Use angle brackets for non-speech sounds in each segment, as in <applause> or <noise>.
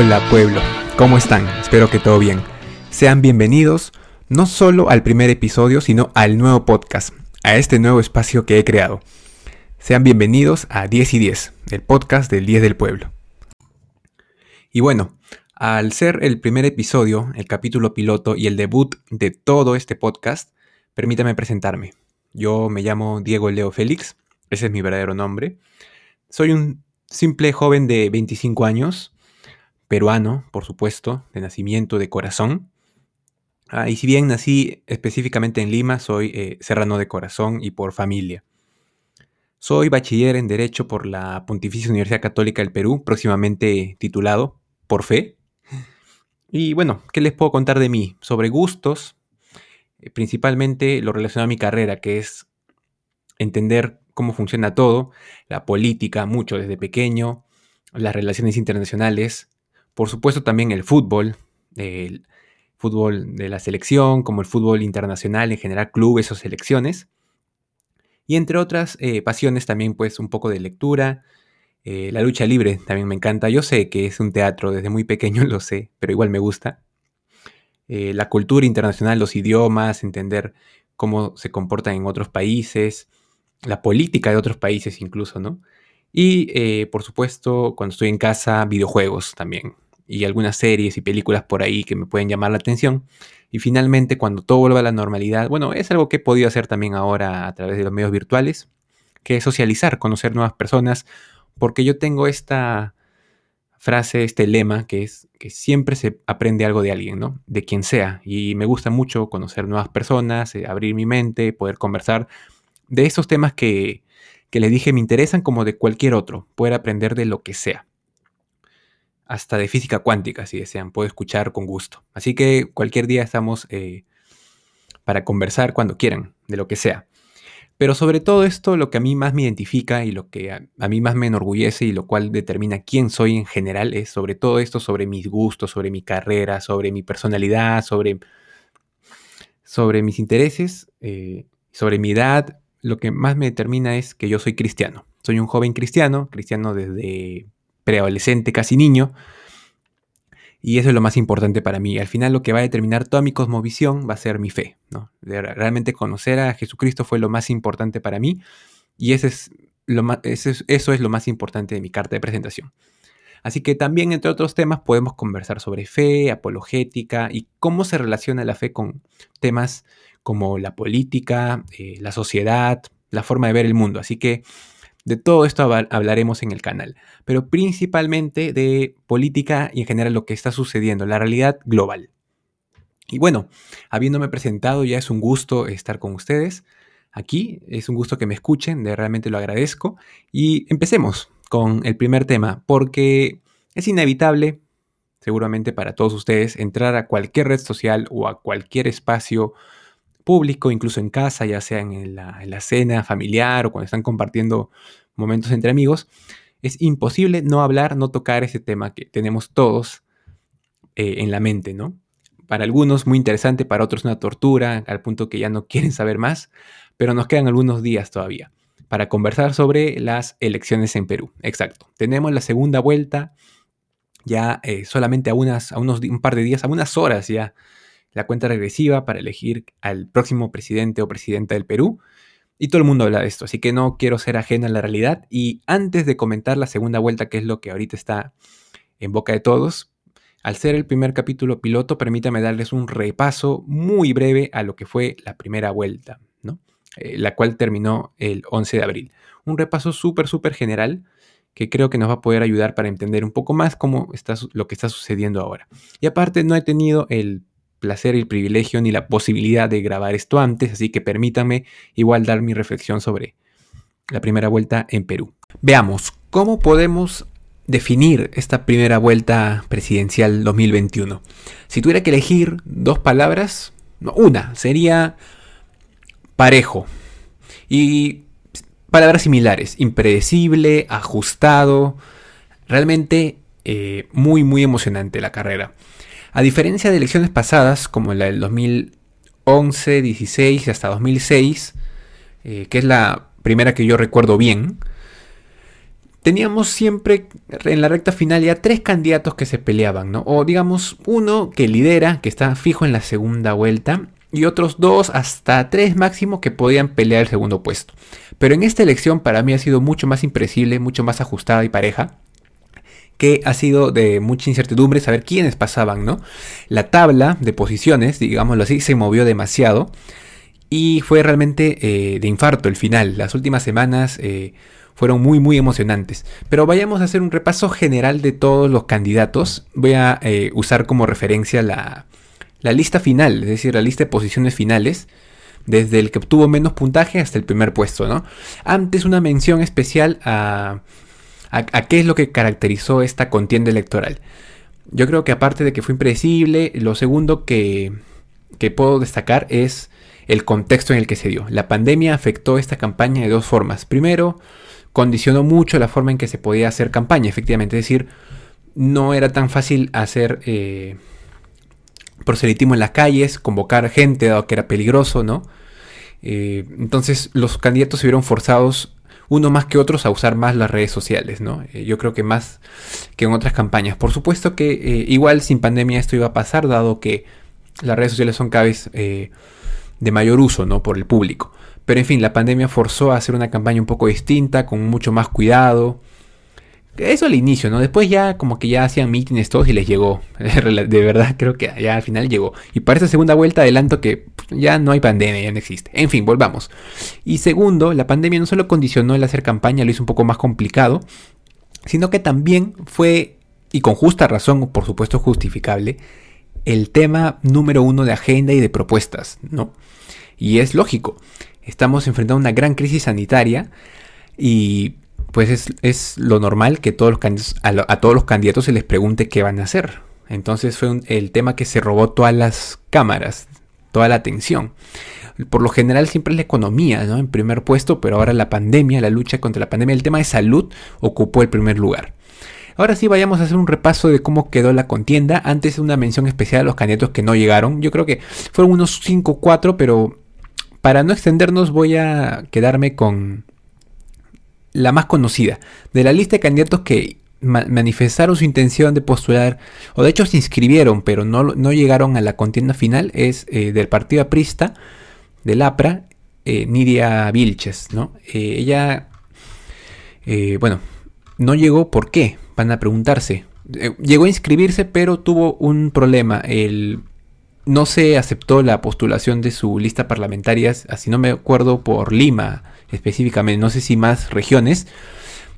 Hola pueblo, ¿cómo están? Espero que todo bien. Sean bienvenidos no solo al primer episodio, sino al nuevo podcast, a este nuevo espacio que he creado. Sean bienvenidos a 10 y 10, el podcast del 10 del pueblo. Y bueno, al ser el primer episodio, el capítulo piloto y el debut de todo este podcast, permítame presentarme. Yo me llamo Diego Leo Félix, ese es mi verdadero nombre. Soy un simple joven de 25 años, peruano, por supuesto, de nacimiento, de corazón. Ah, y si bien nací específicamente en Lima, soy eh, serrano de corazón y por familia. Soy bachiller en Derecho por la Pontificia Universidad Católica del Perú, próximamente titulado por fe. Y bueno, ¿qué les puedo contar de mí? Sobre gustos, eh, principalmente lo relacionado a mi carrera, que es entender cómo funciona todo, la política, mucho desde pequeño, las relaciones internacionales, por supuesto también el fútbol, el fútbol de la selección, como el fútbol internacional en general, clubes o selecciones. Y entre otras eh, pasiones también pues un poco de lectura, eh, la lucha libre también me encanta. Yo sé que es un teatro, desde muy pequeño <laughs> lo sé, pero igual me gusta. Eh, la cultura internacional, los idiomas, entender cómo se comportan en otros países, la política de otros países incluso, ¿no? Y por supuesto, cuando estoy en casa, videojuegos también y algunas series y películas por ahí que me pueden llamar la atención. Y finalmente, cuando todo vuelva a la normalidad, bueno, es algo que he podido hacer también ahora a través de los medios virtuales, que es socializar, conocer nuevas personas, porque yo tengo esta frase, este lema, que es que siempre se aprende algo de alguien, ¿no? De quien sea. Y me gusta mucho conocer nuevas personas, eh, abrir mi mente, poder conversar de esos temas que, que les dije me interesan como de cualquier otro, poder aprender de lo que sea hasta de física cuántica, si desean, puedo escuchar con gusto. Así que cualquier día estamos eh, para conversar cuando quieran, de lo que sea. Pero sobre todo esto, lo que a mí más me identifica y lo que a, mí más me enorgullece y lo cual determina quién soy en general es sobre todo esto, sobre mis gustos, sobre mi carrera, sobre mi personalidad, sobre, sobre mis intereses, eh, sobre mi edad. Lo que más me determina es que yo soy cristiano. Soy un joven cristiano, cristiano desde preadolescente, casi niño. Y eso es lo más importante para mí. Al final lo que va a determinar toda mi cosmovisión va a ser mi fe. realmente conocer a Jesucristo fue lo más importante para mí. Y ese es lo eso es lo más importante de mi carta de presentación. Así que también, entre otros temas, podemos conversar sobre fe, apologética y cómo se relaciona la fe con temas como la política, eh, la sociedad, la forma de ver el mundo. Así que de todo esto hablaremos en el canal, pero principalmente de política y en general lo que está sucediendo, la realidad global. Y bueno, habiéndome presentado, ya es un gusto estar con ustedes aquí, es un gusto que me escuchen, de realmente lo agradezco. Y empecemos con el primer tema, porque es inevitable, seguramente para todos ustedes, entrar a cualquier red social o a cualquier espacio público, incluso en casa, ya sea en la, cena familiar o cuando están compartiendo momentos entre amigos, es imposible no hablar, no tocar ese tema que tenemos todos eh, en la mente, ¿no? Para algunos muy interesante, para otros una tortura, al punto que ya no quieren saber más, pero nos quedan algunos días todavía para conversar sobre las elecciones en Perú. Exacto. Tenemos la segunda vuelta ya eh, solamente a, unas, a unos, un par de días, a unas horas ya la cuenta regresiva para elegir al próximo presidente o presidenta del Perú. Y todo el mundo habla de esto, así que no quiero ser ajena a la realidad. Y antes de comentar la segunda vuelta, que es lo que ahorita está en boca de todos, al ser el primer capítulo piloto, permítame darles un repaso muy breve a lo que fue la primera vuelta, ¿no? Eh, la cual terminó el 11 de abril. Un repaso súper, súper general que creo que nos va a poder ayudar para entender un poco más cómo está lo que está sucediendo ahora. Y aparte, no he tenido el placer el privilegio ni la posibilidad de grabar esto antes, así que permítanme igual dar mi reflexión sobre la primera vuelta en Perú. Veamos, ¿cómo podemos definir esta primera vuelta presidencial 2021? Si tuviera que elegir dos palabras, una sería parejo y palabras similares, impredecible, ajustado, realmente eh, muy muy emocionante la carrera. A diferencia de elecciones pasadas, como la del 2011, 16 y hasta 2006, eh, que es la primera que yo recuerdo bien, teníamos siempre en la recta final ya tres candidatos que se peleaban, ¿no? O digamos uno que lidera, que está fijo en la segunda vuelta, y otros dos hasta tres máximo que podían pelear el segundo puesto. Pero en esta elección para mí ha sido mucho más impresible, mucho más ajustada y pareja que ha sido de mucha incertidumbre saber quiénes pasaban, ¿no? La tabla de posiciones, digámoslo así, se movió demasiado y fue realmente eh, de infarto el final. Las últimas semanas eh, fueron muy muy emocionantes. Pero vayamos a hacer un repaso general de todos los candidatos. Voy a eh, usar como referencia la, la lista final, es decir, la lista de posiciones finales desde el que obtuvo menos puntaje hasta el primer puesto, ¿no? Antes una mención especial a a, qué es lo que caracterizó esta contienda electoral. Yo creo que aparte de que fue impredecible, lo segundo que, que puedo destacar es el contexto en el que se dio. La pandemia afectó esta campaña de dos formas. Primero, condicionó mucho la forma en que se podía hacer campaña, efectivamente. Es decir, no era tan fácil hacer eh, proselitismo en las calles, convocar gente, dado que era peligroso, ¿no? Eh, entonces los candidatos se vieron forzados uno más que otros a usar más las redes sociales, ¿no? Eh, yo creo que más que en otras campañas. Por supuesto que eh, igual sin pandemia esto iba a pasar, dado que las redes sociales son cada vez eh, de mayor uso, ¿no? Por el público. Pero en fin, la pandemia forzó a hacer una campaña un poco distinta, con mucho más cuidado, eso al inicio, ¿no? Después ya como que ya hacían mítines todos y les llegó. <laughs> De verdad creo que ya al final llegó. Y para esta segunda vuelta adelanto que ya no hay pandemia, ya no existe. En fin, volvamos. Y segundo, la pandemia no solo condicionó el hacer campaña, lo hizo un poco más complicado, sino que también fue, y con justa razón, por supuesto justificable, el tema número uno de agenda y de propuestas, ¿no? Y es lógico. Estamos enfrentando una gran crisis sanitaria y pues es, lo normal que todos los a, todos los candidatos se les pregunte qué van a hacer. Entonces fue el tema que se robó todas las cámaras, toda la atención. Por lo general siempre es la economía, ¿no? En primer puesto, pero ahora la pandemia, la lucha contra la pandemia, el tema de salud ocupó el primer lugar. Ahora sí vayamos a hacer un repaso de cómo quedó la contienda. Antes una mención especial a los candidatos que no llegaron. Yo creo que fueron unos 5 o 4, pero para no extendernos voy a quedarme con la más conocida. De la lista de candidatos que manifestaron su intención de postular, o de hecho se inscribieron, pero no, no llegaron a la contienda final, es eh, del partido aprista, del APRA, eh, Nidia Vilches, ¿no? Eh, ella, bueno, no llegó, ¿por qué? Van a preguntarse. llegó a inscribirse, pero tuvo un problema. El, no se aceptó la postulación de su lista parlamentaria, así no me acuerdo, por Lima, específicamente, no sé si más regiones.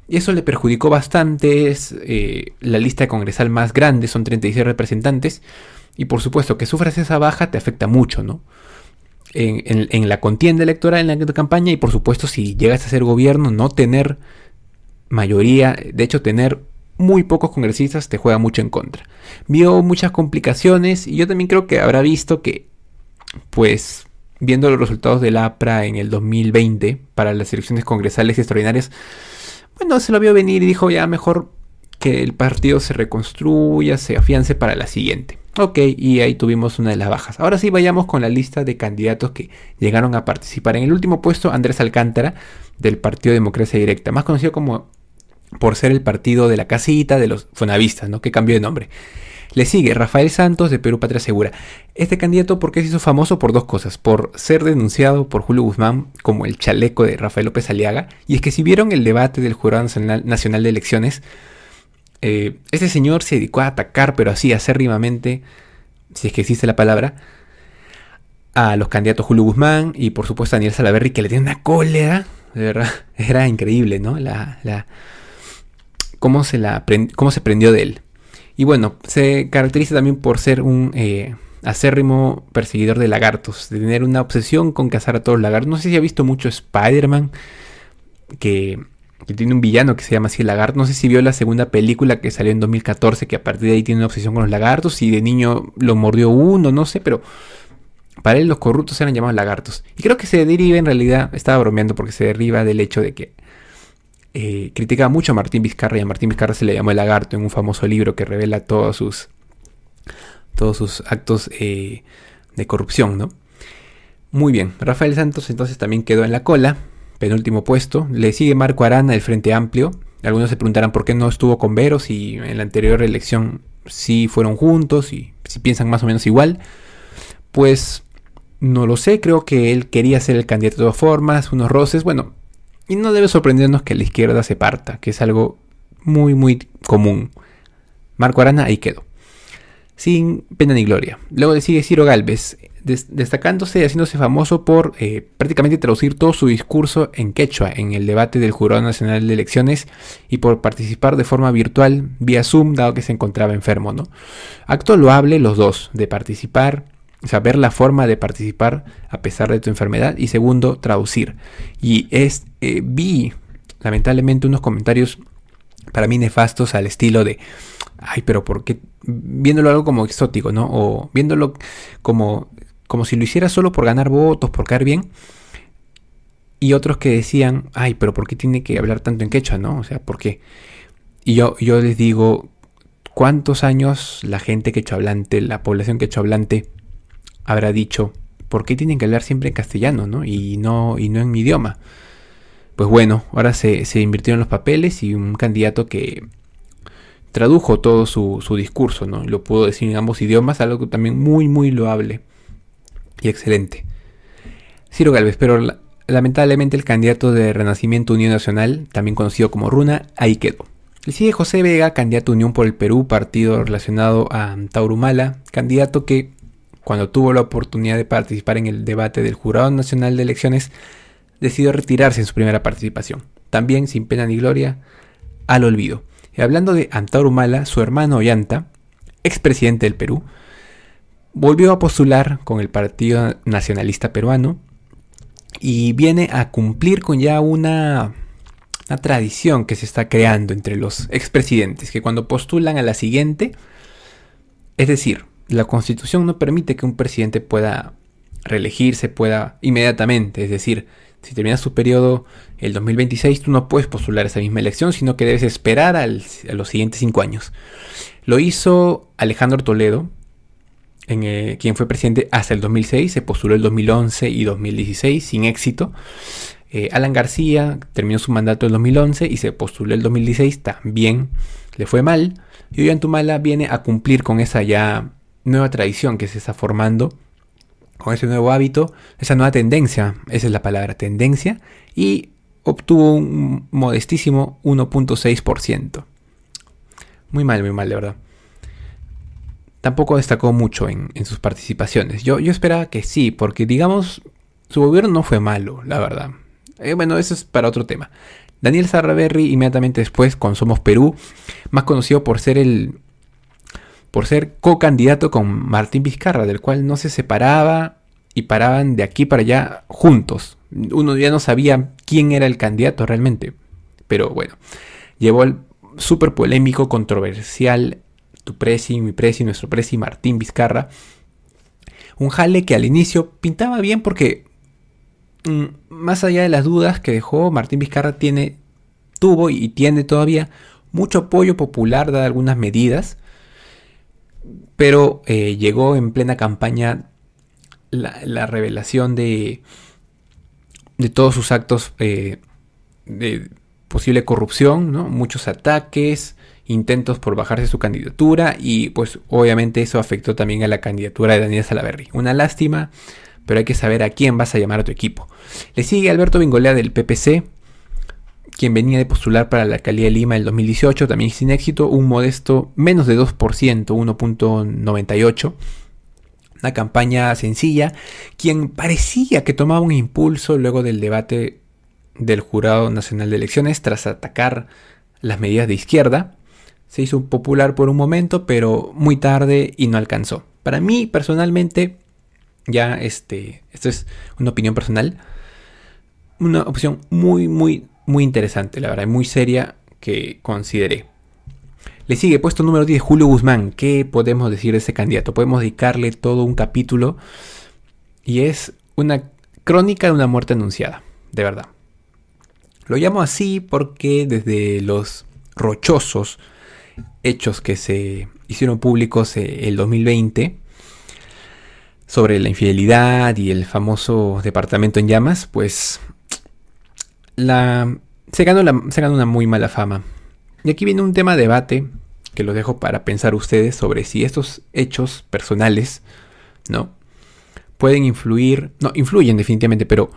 Y eso le perjudicó bastante, es eh, la lista congresal más grande, son 36 representantes. Y por supuesto que sufras esa baja te afecta mucho, ¿no? En, la contienda electoral, en la campaña y por supuesto si llegas a ser gobierno, no tener mayoría, de hecho tener muy pocos congresistas te juega mucho en contra. Vio muchas complicaciones y yo también creo que habrá visto que pues viendo los resultados del APRA en el 2020 para las elecciones congresales extraordinarias, bueno, se lo vio venir y dijo ya mejor que el partido se reconstruya, se afiance para la siguiente. Ok, y ahí tuvimos una de las bajas. Ahora sí vayamos con la lista de candidatos que llegaron a participar. En el último puesto, Andrés Alcántara, del Partido Democracia Directa, más conocido como por ser el partido de la casita de los fonavistas, ¿no? Que cambió de nombre. Le sigue Rafael Santos de Perú Patria Segura. Este candidato, ¿por qué se hizo famoso? Por dos cosas. Por ser denunciado por Julio Guzmán como el chaleco de Rafael López Aliaga. Y es que si vieron el debate del Jurado Nacional de Elecciones, eh, este señor se dedicó a atacar, pero así acérrimamente, si es que existe la palabra, a los candidatos Julio Guzmán y por supuesto a Daniel Salaverry, que le tiene una cólera. De verdad, <laughs> era increíble, ¿no? La, la, cómo, se la, cómo se prendió de él. Y bueno, se caracteriza también por ser un eh, acérrimo perseguidor de lagartos, de tener una obsesión con cazar a todos los lagartos. No sé si ha visto mucho Spider-Man, que, tiene un villano que se llama así el lagarto. No sé si vio la segunda película que salió en 2014, que a partir de ahí tiene una obsesión con los lagartos y de niño lo mordió uno, no sé, pero para él los corruptos eran llamados lagartos. Y creo que se deriva en realidad, estaba bromeando porque se deriva del hecho de que eh, criticaba mucho a Martín Vizcarra y a Martín Vizcarra se le llamó el lagarto en un famoso libro que revela todos sus, todos sus actos eh, de corrupción, ¿no? Muy bien, Rafael Santos entonces también quedó en la cola, penúltimo puesto. Le sigue Marco Arana del Frente Amplio, Algunos se preguntarán por qué no estuvo con Vero si en la anterior elección sí fueron juntos y si piensan más o menos igual. Pues no lo sé, creo que él quería ser el candidato de todas formas, unos roces, bueno, y no debe sorprendernos que la izquierda se parta, que es algo muy, muy común. Marco Arana ahí quedó. Sin pena ni gloria. Luego le sigue Ciro Galvez, destacándose y haciéndose famoso por eh, prácticamente traducir todo su discurso en quechua en el debate del Jurado Nacional de Elecciones y por participar de forma virtual vía Zoom, dado que se encontraba enfermo. ¿no? Acto loable los dos, de participar, saber la forma de participar a pesar de tu enfermedad y segundo, traducir. Y es, eh, vi lamentablemente unos comentarios para mí nefastos al estilo de, ay, pero ¿por qué? Viéndolo algo como exótico, ¿no? O viéndolo como como si lo hiciera solo por ganar votos, por caer bien. Y otros que decían, ay, pero ¿por qué tiene que hablar tanto en quechua, no? O sea, ¿por qué? Y yo, yo les digo, ¿cuántos años la gente quechohablante, la población quechohablante, habrá dicho, ¿por qué tienen que hablar siempre en castellano, no? Y no, y no en mi idioma. Pues bueno, ahora se, se invirtieron los papeles y un candidato que tradujo todo su, su discurso, ¿no? Lo pudo decir en ambos idiomas, algo también muy, muy loable y excelente. Ciro Galvez, pero lamentablemente el candidato de Renacimiento Unión Nacional, también conocido como Runa, ahí quedó. Le sigue José Vega, candidato Unión por el Perú, partido relacionado a Taurumala, candidato que, cuando tuvo la oportunidad de participar en el debate del Jurado Nacional de Elecciones, decidió retirarse en su primera participación. También, sin pena ni gloria, al olvido. Y hablando de Antaurumala, su hermano Ollanta, expresidente del Perú, volvió a postular con el Partido Nacionalista Peruano y viene a cumplir con ya una, una tradición que se está creando entre los expresidentes, que cuando postulan a la siguiente, es decir, la constitución no permite que un presidente pueda reelegirse, pueda inmediatamente, es decir, si termina su periodo el 2026, tú no puedes postular esa misma elección, sino que debes esperar a los siguientes cinco años. Lo hizo Alejandro Toledo, eh, quien fue presidente hasta el 2006, se postuló el 2011 y 2016 sin éxito. Eh, Alan García terminó su mandato en 2011 y se postuló el 2016, también le fue mal. Y hoy Antumala viene a cumplir con esa ya nueva tradición que se está formando, con ese nuevo hábito, esa nueva tendencia, esa es la palabra, tendencia, y obtuvo un modestísimo 1.6%. Muy mal, muy mal, de verdad tampoco destacó mucho en, sus participaciones. Yo, yo, esperaba que sí, porque digamos, su gobierno no fue malo, la verdad. Eh, bueno, eso es para otro tema. Daniel Sarraberry, inmediatamente después con Somos Perú, más conocido por ser el. Por ser co-candidato con Martín Vizcarra, del cual no se separaba y paraban de aquí para allá juntos. Uno ya no sabía quién era el candidato realmente. Pero bueno, llevó el súper polémico, controversial tu presi, mi presi, nuestro presi Martín Vizcarra. Un jale que al inicio pintaba bien porque mm, más allá de las dudas que dejó, Martín Vizcarra tiene, tuvo y tiene todavía mucho apoyo popular dadas algunas medidas, pero eh, llegó en plena campaña la, revelación de, de todos sus actos eh, de posible corrupción, muchos ataques, intentos por bajarse su candidatura y pues obviamente eso afectó también a la candidatura de Daniel Salaverry. Una lástima, pero hay que saber a quién vas a llamar a tu equipo. Le sigue Alberto Bingolea del PPC, quien venía de postular para la alcaldía de Lima el 2018, también sin éxito, un modesto menos de 2%, 1.98%. Una campaña sencilla, quien parecía que tomaba un impulso luego del debate del Jurado Nacional de Elecciones tras atacar las medidas de izquierda se hizo popular por un momento, pero muy tarde y no alcanzó. Para mí, personalmente, ya este, esto es una opinión personal, una opción muy, muy, muy interesante, la verdad, muy seria que consideré. Le sigue puesto número 10 Julio Guzmán. ¿Qué podemos decir de ese candidato? Podemos dedicarle todo un capítulo y es una crónica de una muerte anunciada, de verdad. Lo llamo así porque desde los rochosos hechos que se hicieron públicos eh, el 2020 sobre la infidelidad y el famoso departamento en llamas, pues la se ganó, una muy mala fama. Y aquí viene un tema de debate que lo dejo para pensar ustedes sobre si estos hechos personales, ¿no? Pueden influir, no, influyen definitivamente, pero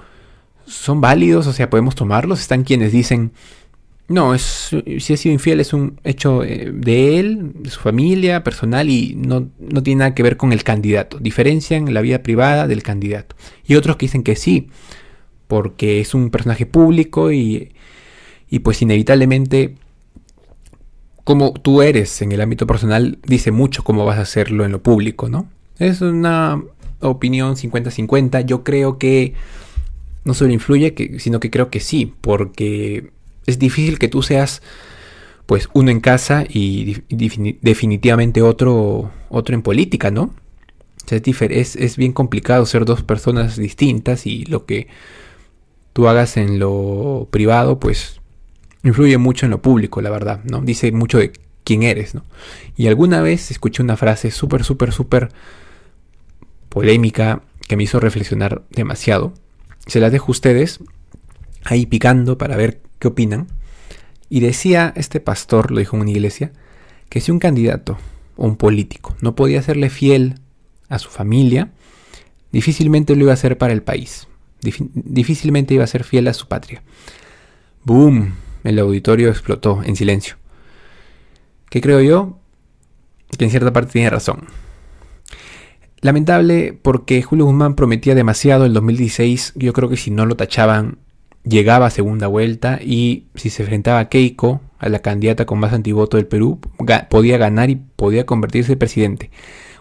son válidos, o sea, podemos tomarlos. Están quienes dicen, no, es, si ha sido infiel es un hecho eh, de él, de su familia, personal y no, no, tiene nada que ver con el candidato. Diferencian la vida privada del candidato. Y otros que dicen que sí, porque es un personaje público y, y pues inevitablemente como tú eres en el ámbito personal dice mucho cómo vas a hacerlo en lo público, ¿no? Es una opinión 50-50. Yo creo que no solo influye, sino que creo que sí, porque es difícil que tú seas pues uno en casa y definitivamente otro, otro en política, ¿no? es, es, bien complicado ser dos personas distintas y lo que tú hagas en lo privado, pues influye mucho en lo público, la verdad, ¿no? Dice mucho de quién eres, ¿no? Y alguna vez escuché una frase súper, súper, súper polémica que me hizo reflexionar demasiado. Se las dejo a ustedes ahí picando para ver qué opinan. Y decía este pastor, lo dijo en una iglesia, que si un candidato o un político no podía serle fiel a su familia, difícilmente lo iba a hacer para el país. Difícilmente iba a ser fiel a su patria. ¡Boom! El auditorio explotó en silencio. ¿Qué creo yo? Que en cierta parte tiene razón. Lamentable porque Julio Guzmán prometía demasiado el 2016. Yo creo que si no lo tachaban llegaba a segunda vuelta y si se enfrentaba a Keiko, a la candidata con más antivoto del Perú, podía ganar y podía convertirse en presidente.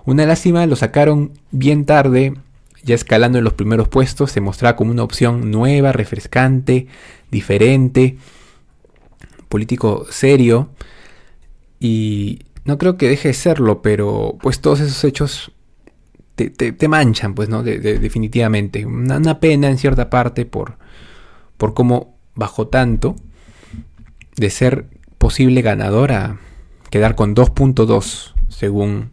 Una lástima, lo sacaron bien tarde, ya escalando en los primeros puestos, se mostraba como una opción nueva, refrescante, diferente, político serio y no creo que deje de serlo, pero pues todos esos hechos te, manchan, pues, ¿no? definitivamente. una, pena en cierta parte por, por cómo bajó tanto de ser posible ganador a quedar con 2.2 según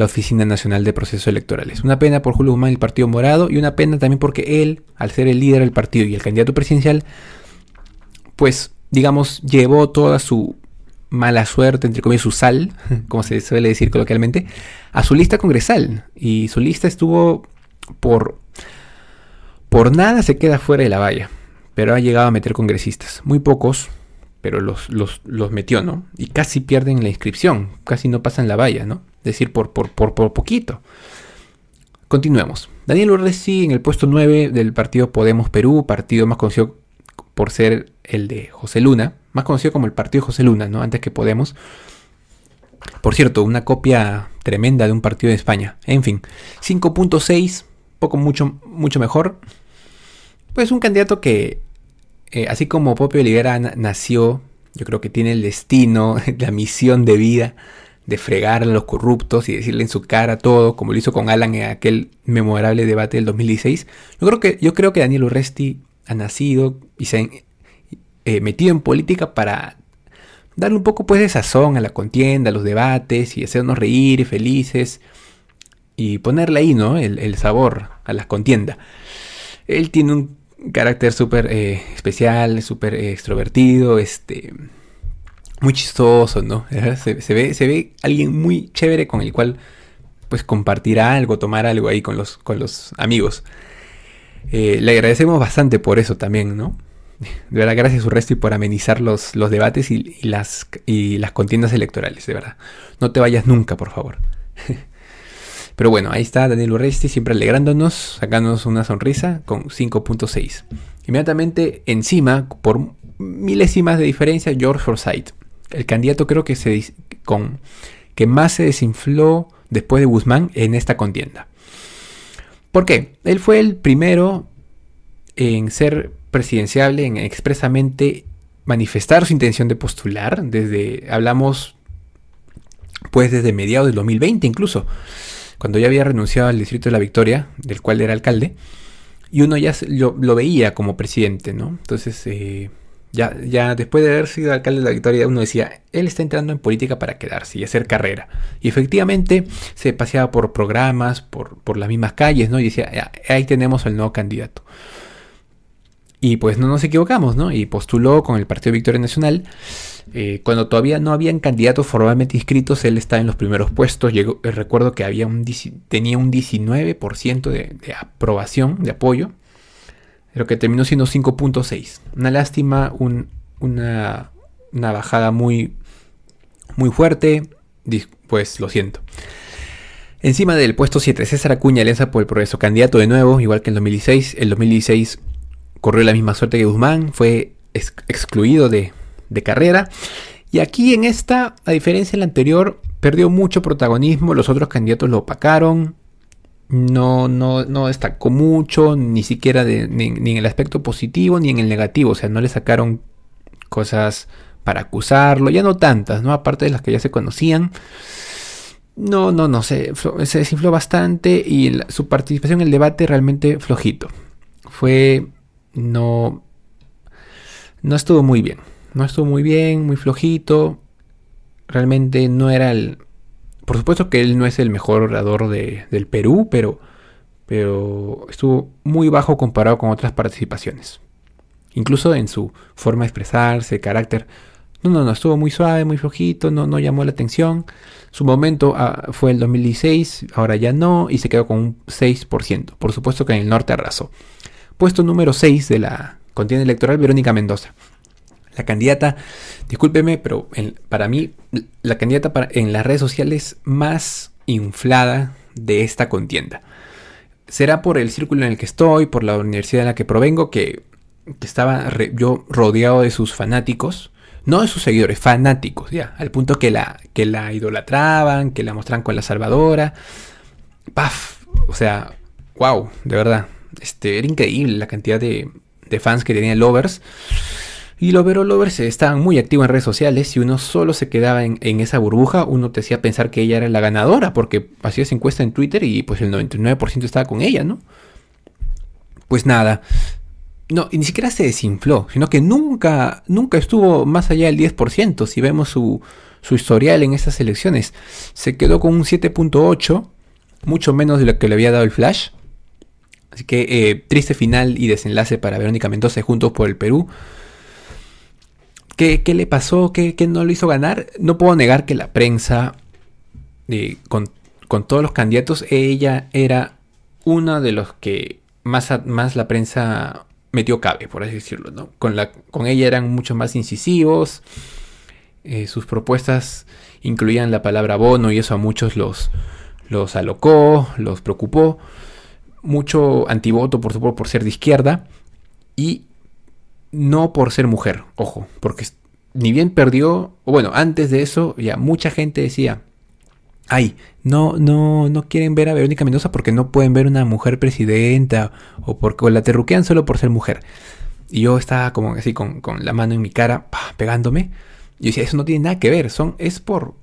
la Oficina Nacional de Procesos Electorales. Una pena por Julio Guzmán y el Partido Morado y una pena también porque él, al ser el líder del partido y el candidato presidencial, pues digamos llevó toda su mala suerte, entre comillas, su sal, <laughs> como se suele decir coloquialmente, a su lista congresal. Y su lista estuvo por... Por nada se queda fuera de la valla pero ha llegado a meter congresistas. Muy pocos, pero los, los, metió, ¿no? Y casi pierden la inscripción, casi no pasan la valla, ¿no? Decir, por, por, por, poquito. Continuemos. Daniel Urresi en el puesto 9 del partido Podemos Perú, partido más conocido por ser el de José Luna, más conocido como el partido José Luna, ¿no? Antes que Podemos. Por cierto, una copia tremenda de un partido de España. En fin, 5.6, poco mucho, mucho mejor. Pues un candidato que, eh, así como Popio Olivera nació, yo creo que tiene el destino, <laughs> la misión de vida de fregar a los corruptos y decirle en su cara todo, como lo hizo con Alan en aquel memorable debate del 2016. Yo creo que, yo creo que Daniel Urresti ha nacido y se ha eh, metido en política para darle un poco pues de sazón a la contienda, a los debates y hacernos reír y felices y ponerle ahí, ¿no? El, sabor a la contienda. Él tiene un carácter súper eh, especial, súper extrovertido, este, muy chistoso, ¿no? Se, ve, se ve alguien muy chévere con el cual pues compartir algo, tomar algo ahí con los, con los amigos. Eh, le agradecemos bastante por eso también, ¿no? De verdad, gracias resto y por amenizar los, los debates y, las, y las contiendas electorales, de verdad. No te vayas nunca, por favor. <laughs> Pero bueno, ahí está Daniel Urresti siempre alegrándonos, sacándonos una sonrisa con 5.6. Inmediatamente encima, por milésimas de diferencia, George Forsyth. El candidato creo que, se, con, que más se desinfló después de Guzmán en esta contienda. ¿Por qué? Él fue el primero en ser presidenciable, en expresamente manifestar su intención de postular. Desde, hablamos pues desde mediados del 2020 incluso cuando ya había renunciado al Distrito de la Victoria, del cual era alcalde, y uno ya lo, veía como presidente, ¿no? Entonces, eh, ya, ya después de haber sido alcalde de la Victoria, uno decía, él está entrando en política para quedarse y hacer carrera. Y efectivamente se paseaba por programas, por, por las mismas calles, ¿no? Y decía, ahí tenemos al nuevo candidato. Y pues no nos equivocamos, ¿no? Y postuló con el Partido Victoria Nacional. Eh, cuando todavía no habían candidatos formalmente inscritos, él estaba en los primeros puestos. Llegó, eh, recuerdo que había un, tenía un 19% de, de, aprobación, de apoyo, pero que terminó siendo 5.6. Una lástima, un, una, bajada muy, muy fuerte. Pues lo siento. Encima del puesto 7, César Acuña, Alianza por el Progreso, candidato de nuevo, igual que en 2016. El 2016 corrió la misma suerte que Guzmán, fue ex excluido de, de carrera. Y aquí en esta, a diferencia de la anterior, perdió mucho protagonismo, los otros candidatos lo opacaron, no, no, no destacó mucho, ni siquiera de, ni, en el aspecto positivo ni en el negativo, o sea, no le sacaron cosas para acusarlo, ya no tantas, ¿no? Aparte de las que ya se conocían. No, no, no, se, se desinfló bastante y su participación en el debate realmente flojito. Fue, no, no estuvo muy bien. No estuvo muy bien, muy flojito. Realmente no era el... Por supuesto que él no es el mejor orador de, del Perú, pero, pero estuvo muy bajo comparado con otras participaciones. Incluso en su forma de expresarse, carácter. No, no, no, estuvo muy suave, muy flojito, no, no llamó la atención. Su momento uh, fue el 2016, ahora ya no, y se quedó con un 6%. Por supuesto que en el norte arrasó. Puesto número 6 de la contienda electoral, Verónica Mendoza. La candidata, discúlpeme, pero en, para mí, la candidata en las redes sociales más inflada de esta contienda. Será por el círculo en el que estoy, por la universidad en la que provengo, que, estaba yo rodeado de sus fanáticos no de sus seguidores, fanáticos, ya, al punto que la, que la idolatraban, que la mostraban con la salvadora. ¡Paf! O sea, wow, de verdad. Este, era increíble la cantidad de, de fans que tenía Lovers. Y los Vero Lovers estaban muy activos en redes sociales. y uno solo se quedaba en, esa burbuja, uno te hacía pensar que ella era la ganadora, porque hacías encuesta en Twitter y pues el 99% estaba con ella, ¿no? Pues nada, no, ni siquiera se desinfló, sino que nunca, nunca estuvo más allá del 10%. Si vemos su, su historial en estas elecciones, se quedó con un 7.8, mucho menos de lo que le había dado el Flash. Así que eh, triste final y desenlace para Verónica Mendoza juntos por el Perú. ¿Qué, qué le pasó? ¿Qué, ¿Qué, no lo hizo ganar? No puedo negar que la prensa, eh, con, con, todos los candidatos, ella era una de los que más, más la prensa metió cabe, por así decirlo. ¿no? Con, la, con ella eran mucho más incisivos. Eh, sus propuestas incluían la palabra bono y eso a muchos los, los alocó, los preocupó. Mucho antivoto, por supuesto, por ser de izquierda. Y no por ser mujer, ojo, porque ni bien perdió, o bueno, antes de eso ya mucha gente decía, ay, no, no, no quieren ver a Verónica Mendoza porque no pueden ver una mujer presidenta o porque la terruquean solo por ser mujer. Y yo estaba como así con, con la mano en mi cara, pegándome. Y decía, eso no tiene nada que ver, son, es por,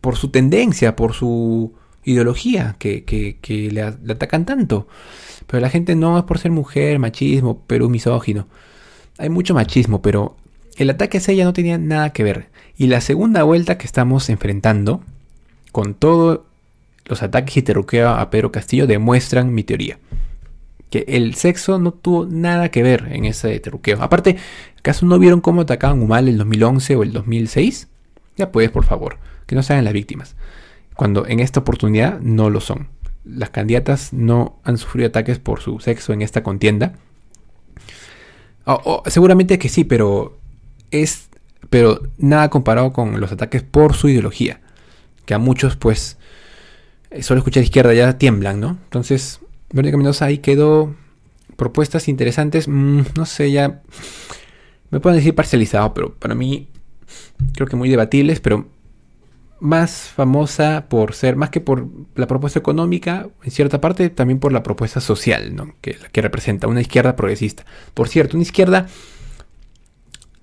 por su tendencia, por su ideología que, que, que le, le, atacan tanto. Pero la gente no es por ser mujer, machismo, pero misógino. Hay mucho machismo, pero el ataque hacia ella no tenía nada que ver. Y la segunda vuelta que estamos enfrentando, con todos los ataques y terruqueo a Pedro Castillo demuestran mi teoría. Que el sexo no tuvo nada que ver en ese terruqueo. Aparte, ¿acaso no vieron cómo atacaban Humal el 2011 o el 2006? Ya puedes, por favor, que no sean las víctimas. Cuando en esta oportunidad no lo son. Las candidatas no han sufrido ataques por su sexo en esta contienda. Oh, oh, seguramente que sí, pero es pero nada comparado con los ataques por su ideología que a muchos pues eh, solo escuchar izquierda ya tiemblan, ¿no? Entonces, Verónica Mendoza ahí quedó propuestas interesantes, mmm, no sé, ya me pueden decir parcializado, pero para mí creo que muy debatibles, pero más famosa por ser, más que por la propuesta económica, en cierta parte, también por la propuesta social, ¿no? que, que representa una izquierda progresista. Por cierto, una izquierda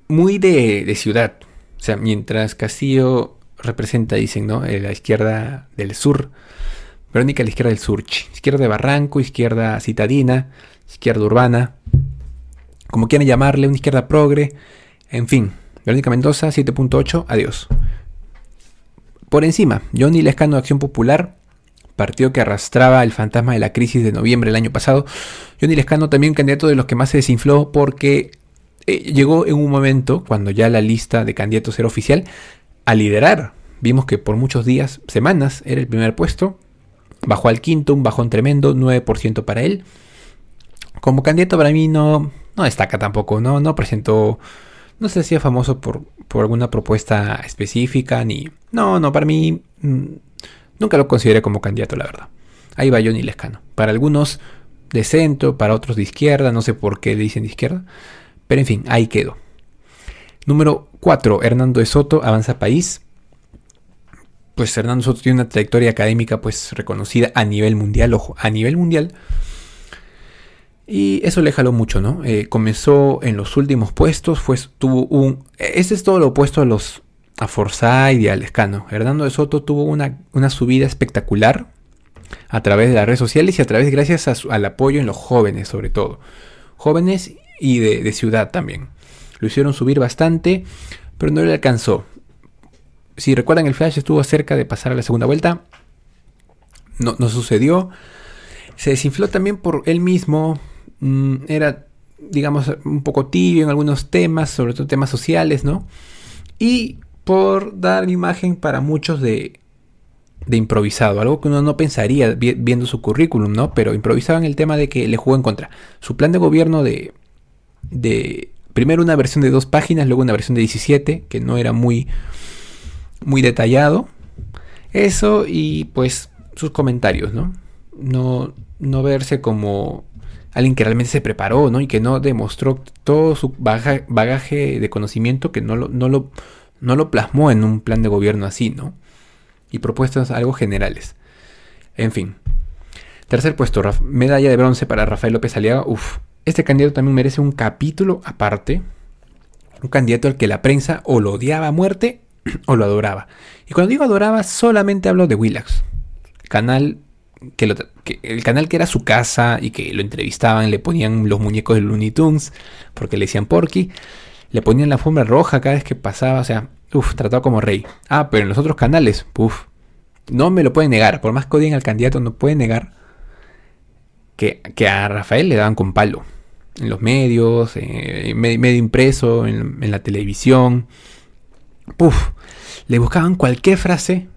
muy de, de ciudad. O sea, mientras Castillo representa, dicen, ¿no? Eh, la izquierda del sur. Verónica, la izquierda del sur. Izquierda de Barranco, izquierda citadina, izquierda urbana. Como quieran llamarle, una izquierda progre. En fin, Verónica Mendoza, 7.8, adiós. Por encima, Johnny Lescano de Acción Popular, partido que arrastraba el fantasma de la crisis de noviembre del año pasado. Johnny Lescano también candidato de los que más se desinfló porque eh, llegó en un momento, cuando ya la lista de candidatos era oficial, a liderar. Vimos que por muchos días, semanas, era el primer puesto. Bajó al quinto, un bajón tremendo, 9% para él. Como candidato para mí no, no destaca tampoco, no, no presentó, no se hacía famoso por, por alguna propuesta específica, ni... No, no, para mí mm, nunca lo consideré como candidato, la verdad. Ahí va Johnny Lescano. Para algunos de centro, para otros de izquierda, no sé por qué dicen de izquierda. Pero en fin, ahí quedó. Número 4. Hernando de Soto, Avanza País. Pues Hernando Soto tiene una trayectoria académica pues reconocida a nivel mundial, ojo, a nivel mundial. Y eso le jaló mucho, ¿no? Eh, comenzó en los últimos puestos, pues tuvo un... Este es todo lo opuesto a los... a Forsyth y al Escano. Hernando de Soto tuvo una, una, subida espectacular a través de las redes sociales y a través, gracias al apoyo en los jóvenes sobre todo. Jóvenes y de, ciudad también. Lo hicieron subir bastante, pero no le alcanzó. Si recuerdan, el Flash estuvo cerca de pasar a la segunda vuelta. No, no sucedió. Se desinfló también por él mismo. Mm, era, digamos, un poco tibio en algunos temas, sobre todo temas sociales, ¿no? Y por dar imagen para muchos de, de improvisado, algo que uno no pensaría viendo su currículum, ¿no? Pero improvisaba en el tema de que le jugó en contra. Su plan de gobierno de, de primero una versión de dos páginas, luego una versión de 17, que no era muy, muy detallado. Eso y pues sus comentarios, ¿no? No, no verse como alguien que realmente se preparó, ¿no? Y que no demostró todo su bagaje de conocimiento, que no lo, no, lo, no lo plasmó en un plan de gobierno así, ¿no? Y propuestas algo generales. En fin. Tercer puesto, medalla de bronce para Rafael López Aliaga. Uf, este candidato también merece un capítulo aparte. Un candidato al que la prensa o lo odiaba a muerte <clears throat> o lo adoraba. Y cuando digo adoraba, solamente hablo de Willax. Canal que, el canal que era su casa y que lo entrevistaban, le ponían los muñecos de Looney Tunes, porque le decían Porky, le ponían la forma roja cada vez que pasaba, o sea, uff, tratado como rey. Ah, pero en los otros canales, uff, no me lo pueden negar, por más que odien al candidato, no pueden negar que, que a Rafael le daban con palo en los medios, eh, medio, impreso, en, la televisión. Puf, le buscaban cualquier frase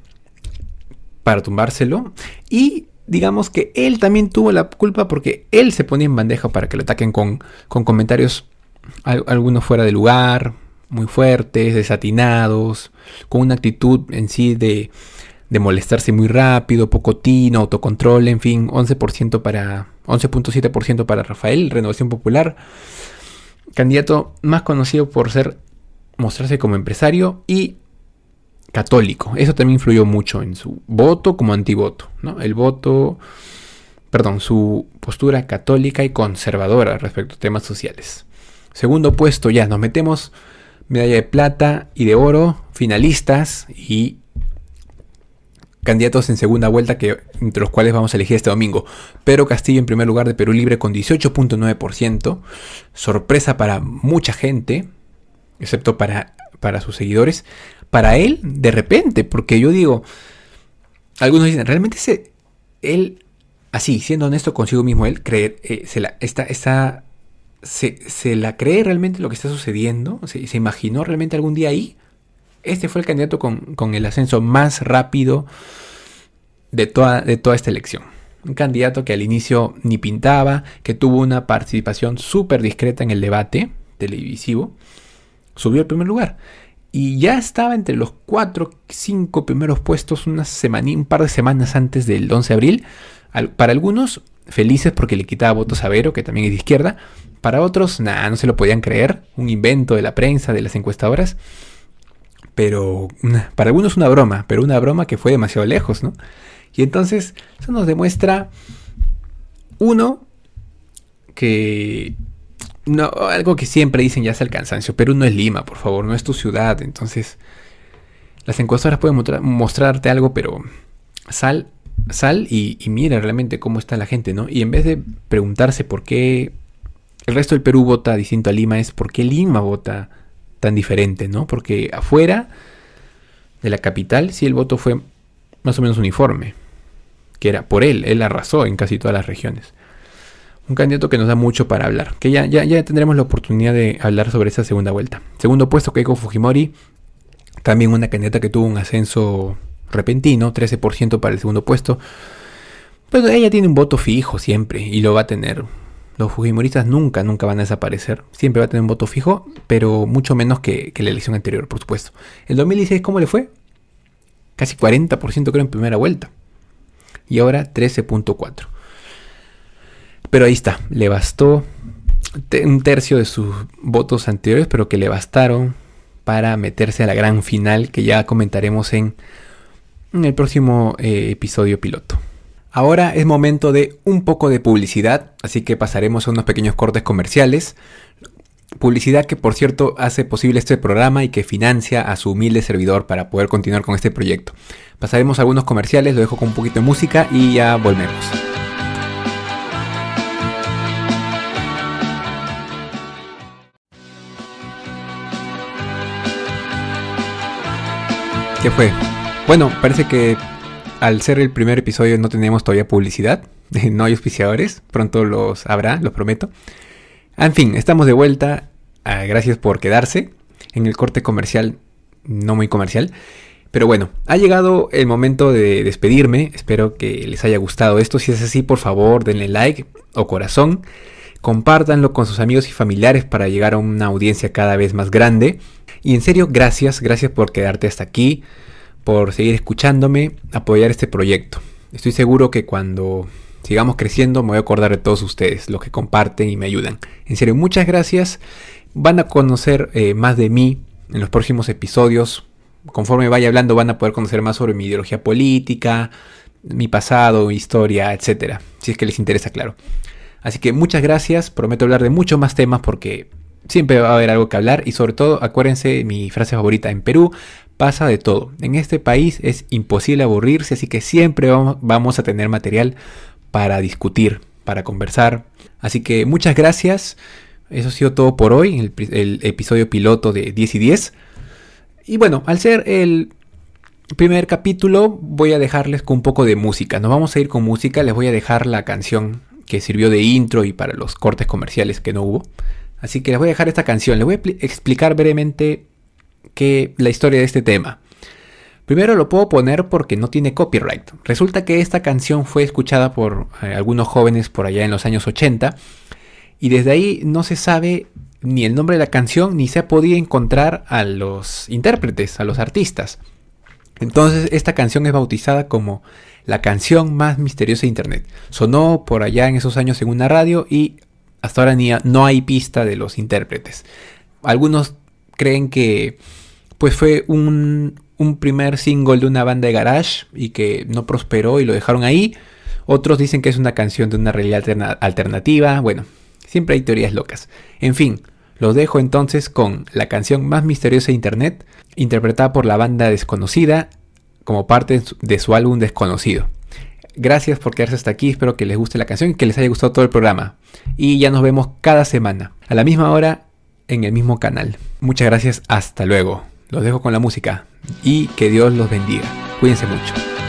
para tumbárselo y digamos que él también tuvo la culpa porque él se ponía en bandeja para que lo ataquen con, con comentarios algunos fuera de lugar, muy fuertes, desatinados, con una actitud en sí de, de molestarse muy rápido, poco tino, autocontrol, en fin, 11% para 11.7% para Rafael, Renovación Popular, candidato más conocido por ser mostrarse como empresario y católico. Eso también influyó mucho en su voto como antivoto, ¿no? El voto, perdón, su postura católica y conservadora respecto a temas sociales. Segundo puesto, ya nos metemos medalla de plata y de oro, finalistas y candidatos en segunda vuelta, que, entre los cuales vamos a elegir este domingo. Pero Castillo en primer lugar de Perú Libre con 18.9%. Sorpresa para mucha gente, excepto para, para sus seguidores. Para él, de repente, porque yo digo, algunos dicen, realmente él, así, siendo honesto consigo mismo, él cree, eh, se, la, se, la cree realmente lo que está sucediendo, se, se imaginó realmente algún día ahí este fue el candidato con, el ascenso más rápido de toda, de toda esta elección. Un candidato que al inicio ni pintaba, que tuvo una participación súper discreta en el debate televisivo, subió al primer lugar. Y ya estaba entre los 4, 5 primeros puestos una semana, un par de semanas antes del 11 de abril. para algunos, felices porque le quitaba votos a Vero, que también es de izquierda. Para otros, nada, no se lo podían creer. Un invento de la prensa, de las encuestadoras pero para algunos una broma, pero una broma que fue demasiado lejos, ¿no? Y entonces eso nos demuestra, uno, que no, algo que siempre dicen ya es el cansancio, pero no es Lima, por favor, no es tu ciudad, entonces las encuestadoras pueden mostrarte algo, pero sal, sal y, y, mira realmente cómo está la gente, ¿no? Y en vez de preguntarse por qué el resto del Perú vota distinto a Lima, es por qué Lima vota tan diferente, ¿no? Porque afuera de la capital sí el voto fue más o menos uniforme. que era por él, él arrasó en casi todas las regiones. Un candidato que nos da mucho para hablar, que ya, ya, ya tendremos la oportunidad de hablar sobre esa segunda vuelta. Segundo puesto, Keiko Fujimori, también una candidata que tuvo un ascenso repentino, 13% para el segundo puesto. Pues ella tiene un voto fijo siempre y lo va a tener. Los Fujimoristas nunca, nunca van a desaparecer. Siempre va a tener un voto fijo, pero mucho menos que, que la elección anterior, por supuesto. El 2016, ¿cómo le fue? Casi 40% creo en primera vuelta. Y ahora 13.4%. Pero ahí está, le bastó un tercio de sus votos anteriores, pero que le bastaron para meterse a la gran final que ya comentaremos en, el próximo eh, episodio piloto. Ahora es momento de un poco de publicidad, así que pasaremos a unos pequeños cortes comerciales. Publicidad que por cierto hace posible este programa y que financia a su humilde servidor para poder continuar con este proyecto. Pasaremos a algunos comerciales, lo dejo con un poquito de música y ya volvemos. ¿Qué fue? Bueno, parece que al ser el primer episodio no tenemos todavía publicidad, <laughs> no hay auspiciadores, pronto los habrá, los prometo. En fin, estamos de vuelta, ah, gracias por quedarse en el corte comercial, no muy comercial. Pero bueno, ha llegado el momento de despedirme, espero que les haya gustado esto, si es así por favor denle like o corazón, compártanlo con sus amigos y familiares para llegar a una audiencia cada vez más grande. Y en serio, gracias, gracias por quedarte hasta aquí por seguir escuchándome, apoyar este proyecto. Estoy seguro que cuando sigamos creciendo me voy a acordar de todos ustedes, los que comparten y me ayudan. En serio, muchas gracias. Van a conocer eh, más de mí en los próximos episodios. Conforme vaya hablando van a poder conocer más sobre mi ideología política, mi pasado, mi historia, etcétera. Si es que les interesa, claro. Así que muchas gracias. Prometo hablar de muchos más temas porque siempre va a haber algo que hablar y sobre todo acuérdense mi frase favorita en Perú pasa de todo. En este país es imposible aburrirse, así que siempre vamos a tener material para discutir, para conversar. Así que muchas gracias. Eso ha sido todo por hoy, el, episodio piloto de 10 y 10. Y bueno, al ser el primer capítulo voy a dejarles con un poco de música. Nos vamos a ir con música, les voy a dejar la canción que sirvió de intro y para los cortes comerciales que no hubo. Así que les voy a dejar esta canción. Les voy a explicar brevemente la historia de este tema. Primero lo puedo poner porque no tiene copyright. Resulta que esta canción fue escuchada por eh, algunos jóvenes por allá en los años 80 y desde ahí no se sabe ni el nombre de la canción ni se ha podido encontrar a los intérpretes, a los artistas. Entonces esta canción es bautizada como la canción más misteriosa de Internet. Sonó por allá en esos años en una radio y hasta ahora ni no hay pista de los intérpretes. Algunos creen que pues fue un, primer single de una banda de garage y que no prosperó y lo dejaron ahí. Otros dicen que es una canción de una realidad alternativa. Bueno, siempre hay teorías locas. En fin, los dejo entonces con la canción más misteriosa de Internet, interpretada por la banda desconocida como parte de su álbum Desconocido. Gracias por quedarse hasta aquí, espero que les guste la canción y que les haya gustado todo el programa. Y ya nos vemos cada semana, a la misma hora en el mismo canal. Muchas gracias, hasta luego. Los dejo con la música y que Dios los bendiga. Cuídense mucho.